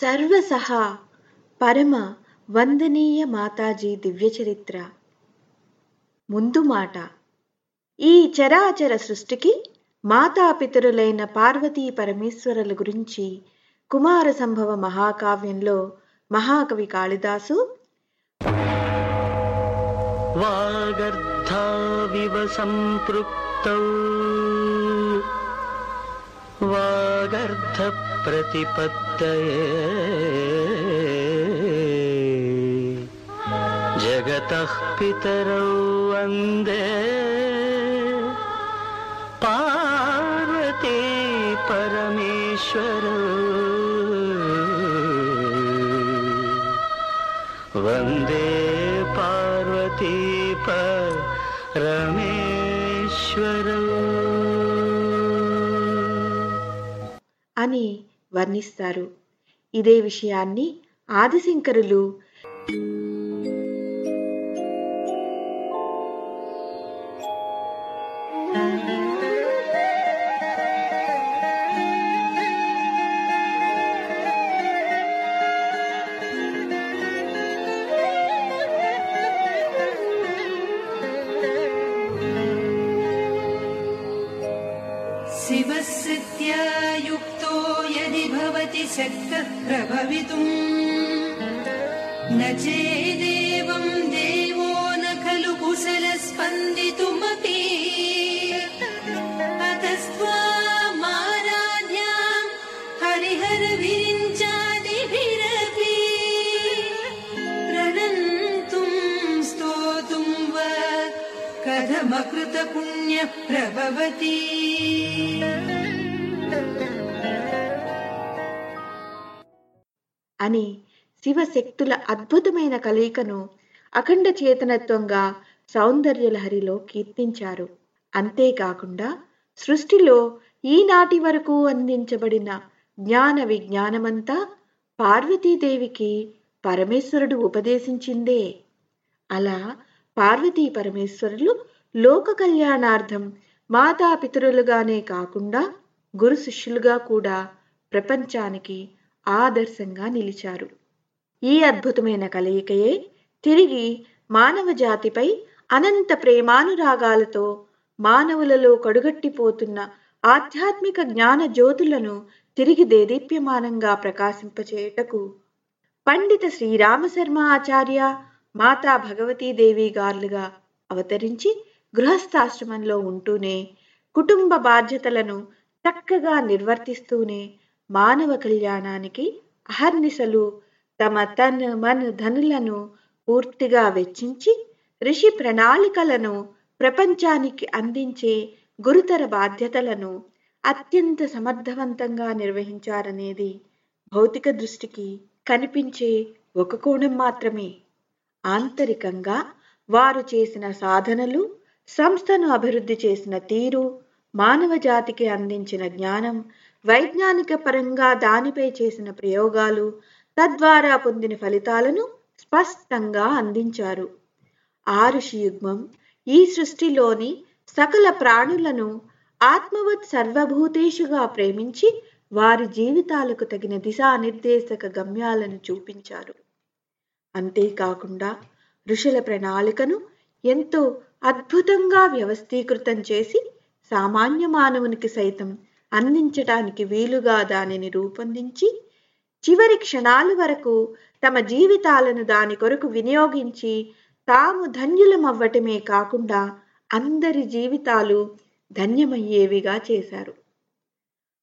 సర్వసహ పరమ వందనీయ మాతాజీ దివ్యచరిత్ర. ముందు మాట. ఈ చరాచర సృష్టికి మాతాపితరులైన పార్వతీ పరమేశ్వరుల గురించి కుమార సంభవ మహాకావ్యంలో మహాకవి కాళిదాసు సంపృక్త. सम्पृक्तौ वागर्धप्रतिपत्तये जगतः पितरौ वंदे। पार्वती परमेश्वरौ। वंदे पार्वती परमेश्वरौ। అని వర్ణిస్తారు ఇదే విషయాన్ని ఆదిశంకరులు शिवस्य युक्तो यदि भवति शक्तः प्रभवितुम् न चेदेवम् देवो न खलु कुशलस्पन्दितुमपि। अतस्त्वामाराध्याम् हरिहरविरिञ्चादिभिरपि। प्रणन्तुम् स्तोतुम् वा कथमकृतपुण्यः प्रभवति అని శివశక్తుల అద్భుతమైన కలయికను అఖండ చేతనత్వంగా సౌందర్యలహరిలో కీర్తించారు. అంతేకాకుండా సృష్టిలో ఈనాటి వరకు అందించబడిన జ్ఞాన విజ్ఞానమంతా పార్వతీదేవికి పరమేశ్వరుడు ఉపదేశించిందే. అలా పార్వతీ పరమేశ్వరులు లోక కళ్యాణార్థం మాతాపితరులుగానే కాకుండా గురు శిష్యులుగా కూడా ప్రపంచానికి ఆదర్శంగా నిలిచారు. ఈ అద్భుతమైన కలయికయే తిరిగి మానవ జాతిపై అనంత ప్రేమానురాగాలతో మానవులలో కడుగట్టిపోతున్న ఆధ్యాత్మిక జ్ఞాన జ్యోతులను తిరిగి దేదీప్యమానంగా ప్రకాశింపచేయుటకు పండిత శ్రీరామశర్మ ఆచార్య మాతా భగవతీదేవి గారులుగా అవతరించి గృహస్థాశ్రమంలో ఉంటూనే కుటుంబ బాధ్యతలను చక్కగా నిర్వర్తిస్తూనే మానవ కళ్యాణానికి అహర్నిశలు తమ తన్ మన్ ధనులను పూర్తిగా వెచ్చించి ఋషి ప్రణాళికలను ప్రపంచానికి అందించే గురుతర బాధ్యతలను అత్యంత సమర్థవంతంగా నిర్వహించారనేది భౌతిక దృష్టికి కనిపించే ఒక కోణం మాత్రమే. ఆంతరికంగా వారు చేసిన సాధనలు సంస్థను అభివృద్ధి చేసిన తీరు మానవ జాతికి అందించిన జ్ఞానం వైజ్ఞానిక పరంగా దానిపై చేసిన ప్రయోగాలు తద్వారా పొందిన ఫలితాలను స్పష్టంగా అందించారు. ఆ ఋషియుగ్మం ఈ సృష్టిలోని సకల ప్రాణులను ఆత్మవత్ సర్వభూతేషుగా ప్రేమించి వారి జీవితాలకు తగిన దిశానిర్దేశక గమ్యాలను చూపించారు. అంతేకాకుండా ఋషుల ప్రణాళికను ఎంతో అద్భుతంగా వ్యవస్థీకృతం చేసి సామాన్య మానవునికి సైతం అందించటానికి వీలుగా దానిని రూపొందించి చివరి క్షణాల వరకు తమ జీవితాలను దాని కొరకు వినియోగించి తాము ధన్యులమవ్వటమే కాకుండా అందరి జీవితాలు ధన్యమయ్యేవిగా చేశారు.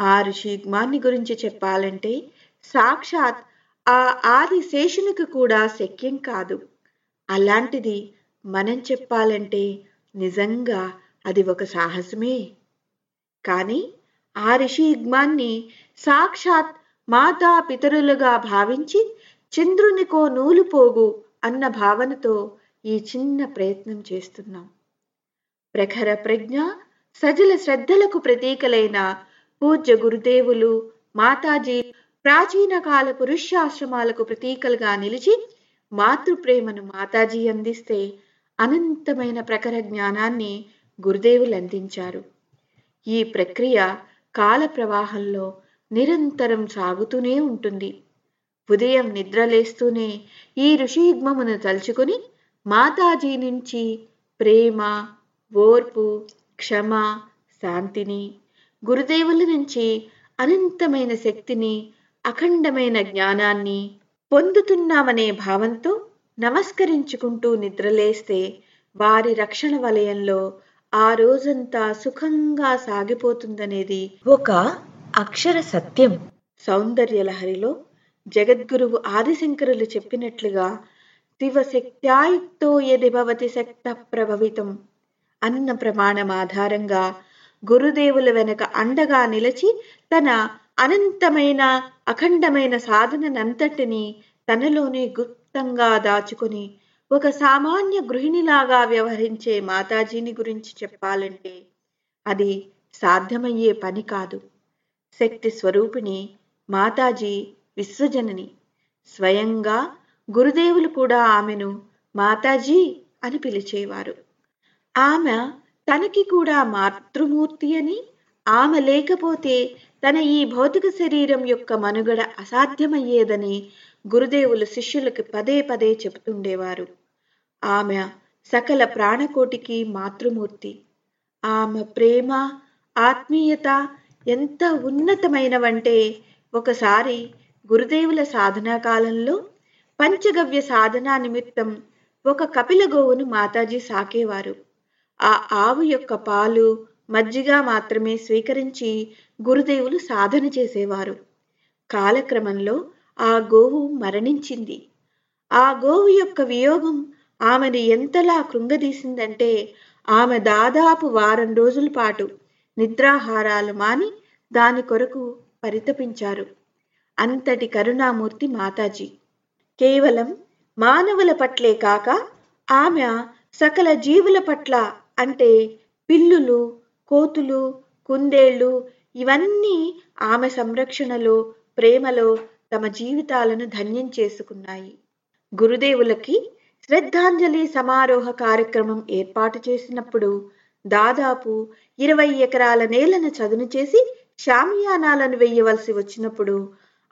ఆ ఋషి యుగ్మాన్ని గురించి చెప్పాలంటే సాక్షాత్ ఆ ఆది శేషునికి కూడా శక్యం కాదు. అలాంటిది మనం చెప్పాలంటే నిజంగా అది ఒక సాహసమే. కానీ ఆ ఋషి యుగ్మాన్ని సాక్షాత్ మాతా పితరులుగా భావించి చంద్రునికో నూలు పోగు అన్న భావనతో ఈ చిన్న ప్రయత్నం చేస్తున్నాం. ప్రఖర ప్రజ్ఞ సజల శ్రద్ధలకు ప్రతీకలైన పూజ్య గురుదేవులు మాతాజీ ప్రాచీన కాల పురుషాశ్రమాలకు ప్రతీకలుగా నిలిచి మాతృప్రేమను మాతాజీ అందిస్తే అనంతమైన ప్రఖర జ్ఞానాన్ని గురుదేవులు అందించారు. ఈ ప్రక్రియ కాల ప్రవాహంలో నిరంతరం సాగుతూనే ఉంటుంది. ఉదయం నిద్రలేస్తూనే ఈ ఋషియుగ్మమును తలుచుకుని మాతాజీ నుంచి ప్రేమ ఓర్పు క్షమ శాంతిని గురుదేవుల నుంచి అనంతమైన శక్తిని అఖండమైన జ్ఞానాన్ని పొందుతున్నామనే భావంతో నమస్కరించుకుంటూ నిద్రలేస్తే వారి రక్షణ వలయంలో ఆ రోజంతా సుఖంగా సాగిపోతుందనేది. ఒక అక్షర సత్యం. సౌందర్యలహరిలో జగద్గురువు ఆదిశంకరులు చెప్పినట్లుగా శివశక్త్యాయుక్తో యది భవతి శక్త ప్రభవితం అన్న ప్రమాణం ఆధారంగా గురుదేవుల వెనక అండగా నిలిచి తన అనంతమైన అఖండమైన సాధననంతటిని తనలోనే గుప్తంగా దాచుకొని ఒక సామాన్య గృహిణిలాగా వ్యవహరించే మాతాజీని గురించి చెప్పాలంటే అది సాధ్యమయ్యే పని కాదు. శక్తి స్వరూపిణి మాతాజీ విశ్వజనని. స్వయంగా గురుదేవులు కూడా ఆమెను మాతాజీ అని పిలిచేవారు. ఆమె తనకి కూడా మాతృమూర్తి అని ఆమె లేకపోతే తన ఈ భౌతిక శరీరం యొక్క మనుగడ అసాధ్యమయ్యేదని గురుదేవులు శిష్యులకు పదే పదే చెబుతుండేవారు. ఆమె సకల ప్రాణకోటికి మాతృమూర్తి. ఆమె ప్రేమ ఆత్మీయత ఎంత ఉన్నతమైనవంటే ఒకసారి గురుదేవుల సాధనా కాలంలో పంచగవ్య సాధనా నిమిత్తం ఒక కపిల గోవును మాతాజీ సాకేవారు. ఆ ఆవు యొక్క పాలు మజ్జిగ మాత్రమే స్వీకరించి గురుదేవులు సాధన చేసేవారు. కాలక్రమంలో ఆ గోవు మరణించింది. ఆ గోవు యొక్క వియోగం ఆమెను ఎంతలా కృంగదీసిందంటే ఆమె దాదాపు వారం రోజుల పాటు నిద్రాహారాలు మాని దాని కొరకు పరితపించారు. అంతటి కరుణామూర్తి మాతాజీ. కేవలం మానవుల పట్లే కాక ఆమె సకల జీవుల పట్ల అంటే పిల్లులు కోతులు కుందేళ్ళు ఇవన్నీ ఆమె సంరక్షణలో ప్రేమలో తమ జీవితాలను ధన్యం చేసుకున్నాయి. గురుదేవులకి శ్రద్ధాంజలి సమారోహ కార్యక్రమం ఏర్పాటు చేసినప్పుడు దాదాపు ఇరవై ఎకరాల నేలను చదును చేసి షామియానాలను వెయ్యవలసి వచ్చినప్పుడు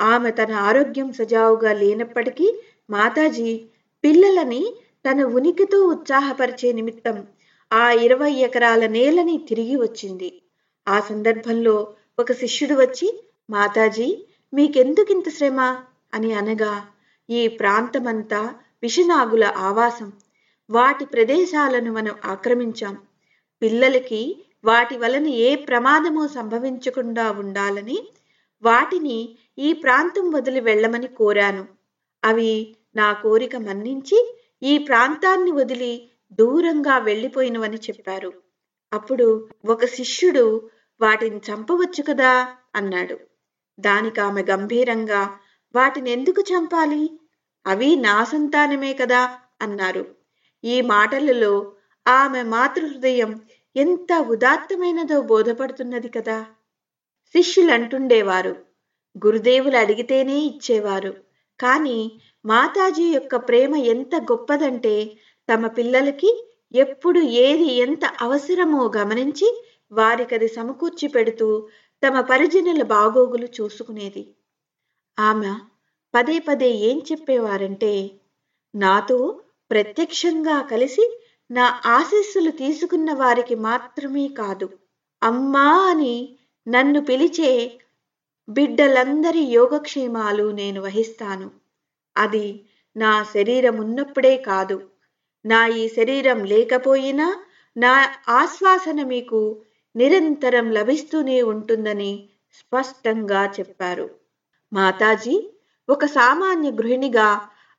ఆమె తన ఆరోగ్యం సజావుగా లేనప్పటికీ మాతాజీ పిల్లలని తన ఉనికితో ఉత్సాహపరిచే నిమిత్తం ఆ ఇరవై ఎకరాల నేలని తిరిగి వచ్చింది. ఆ సందర్భంలో ఒక శిష్యుడు వచ్చి మాతాజీ మీకెందుకింత శ్రమ? అని అనగా ఈ ప్రాంతమంతా విషనాగుల ఆవాసం. వాటి ప్రదేశాలను మనం ఆక్రమించాం. పిల్లలకి వాటి వలన ఏ ప్రమాదము సంభవించకుండా ఉండాలని వాటిని ఈ ప్రాంతం వదిలి వెళ్ళమని కోరాను. అవి నా కోరిక మన్నించి ఈ ప్రాంతాన్ని వదిలి దూరంగా వెళ్ళిపోయినవని చెప్పారు. అప్పుడు ఒక శిష్యుడు వాటిని చంపవచ్చు కదా? అన్నాడు. దానికి ఆమె గంభీరంగా వాటిని ఎందుకు చంపాలి? అవి నా సంతానమే కదా అన్నారు. ఈ మాటలలో ఆమె మాతృహృదయం ఎంత ఉదాత్తమైనదో బోధపడుతున్నది కదా! శిష్యులు అంటుండేవారు గురుదేవులు అడిగితేనే ఇచ్చేవారు. కానీ మాతాజీ యొక్క ప్రేమ ఎంత గొప్పదంటే తమ పిల్లలకి ఎప్పుడు ఏది ఎంత అవసరమో గమనించి వారికది సమకూర్చి పెడుతూ తమ పరిజనుల బాగోగులు చూసుకునేది. ఆమె పదే పదే ఏం చెప్పేవారంటే నాతో ప్రత్యక్షంగా కలిసి నా ఆశీస్సులు తీసుకున్న వారికి మాత్రమే కాదు అమ్మా అని నన్ను పిలిచే బిడ్డలందరి యోగక్షేమాలు నేను వహిస్తాను. అది నా శరీరం ఉన్నప్పుడే కాదు నా ఈ శరీరం లేకపోయినా నా ఆశ్వాసన మీకు నిరంతరం లభిస్తూనే ఉంటుందని స్పష్టంగా చెప్పారు. మాతాజీ ఒక సామాన్య గృహిణిగా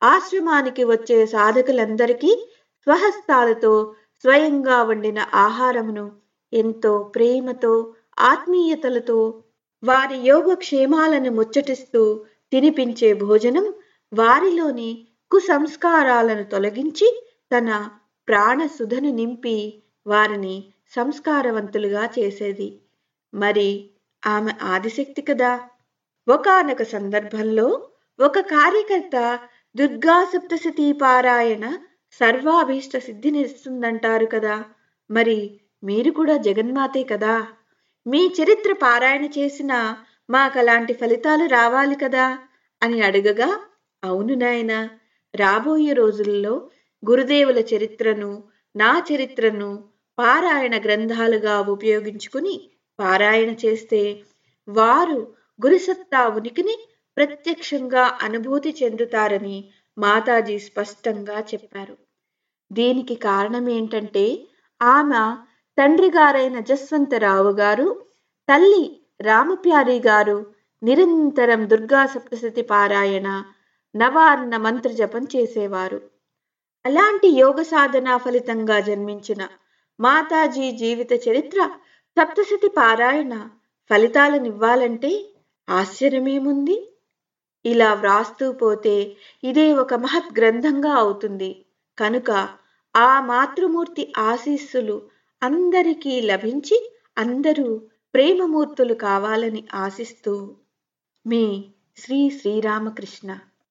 ఆశ్రమానికి వచ్చే సాధకులందరికీ స్వహస్తాలతో స్వయంగా వండిన ఆహారమును ఎంతో ప్రేమతో ఆత్మీయతలతో వారి యోగక్షేమాలను ముచ్చటిస్తూ తినిపించే భోజనం వారిలోని కుసంస్కారాలను తొలగించి తన ప్రాణసుధను నింపి వారిని సంస్కారవంతులుగా చేసేది. మరి ఆమె ఆదిశక్తి కదా. ఒకానొక సందర్భంలో ఒక కార్యకర్త దుర్గా సప్తశతీ పారాయణ సర్వాభీష్ట సిద్ధినిస్తుందంటారు కదా. మరి మీరు కూడా జగన్మాతే కదా. మీ చరిత్ర పారాయణ చేసిన మాకలాంటి ఫలితాలు రావాలి కదా అని అడగగా అవును నాయన రాబోయే రోజుల్లో గురుదేవుల చరిత్రను నా చరిత్రను పారాయణ గ్రంథాలుగా ఉపయోగించుకుని పారాయణ చేస్తే వారు గురుసత్తా ఉనికిని ప్రత్యక్షంగా అనుభూతి చెందుతారని మాతాజీ స్పష్టంగా చెప్పారు. దీనికి కారణం ఏంటంటే ఆమె తండ్రి గారైన జస్వంతరావు గారు తల్లి రామప్యారి గారు నిరంతరం దుర్గా సప్తశతి పారాయణ నవార్ణ మంత్ర జపం చేసేవారు. అలాంటి యోగ సాధన ఫలితంగా జన్మించిన మాతాజీ జీవిత చరిత్ర సప్తశతి పారాయణ ఫలితాలనివ్వాలంటే ఆశ్చర్యమేముంది? ఇలా వ్రాస్తూ పోతే ఇదే ఒక మహత్ గ్రంథంగా అవుతుంది. కనుక ఆ మాతృమూర్తి ఆశీస్సులు అందరికీ లభించి అందరూ ప్రేమమూర్తులు కావాలని ఆశిస్తూ మీ శ్రీ శ్రీరామకృష్ణ.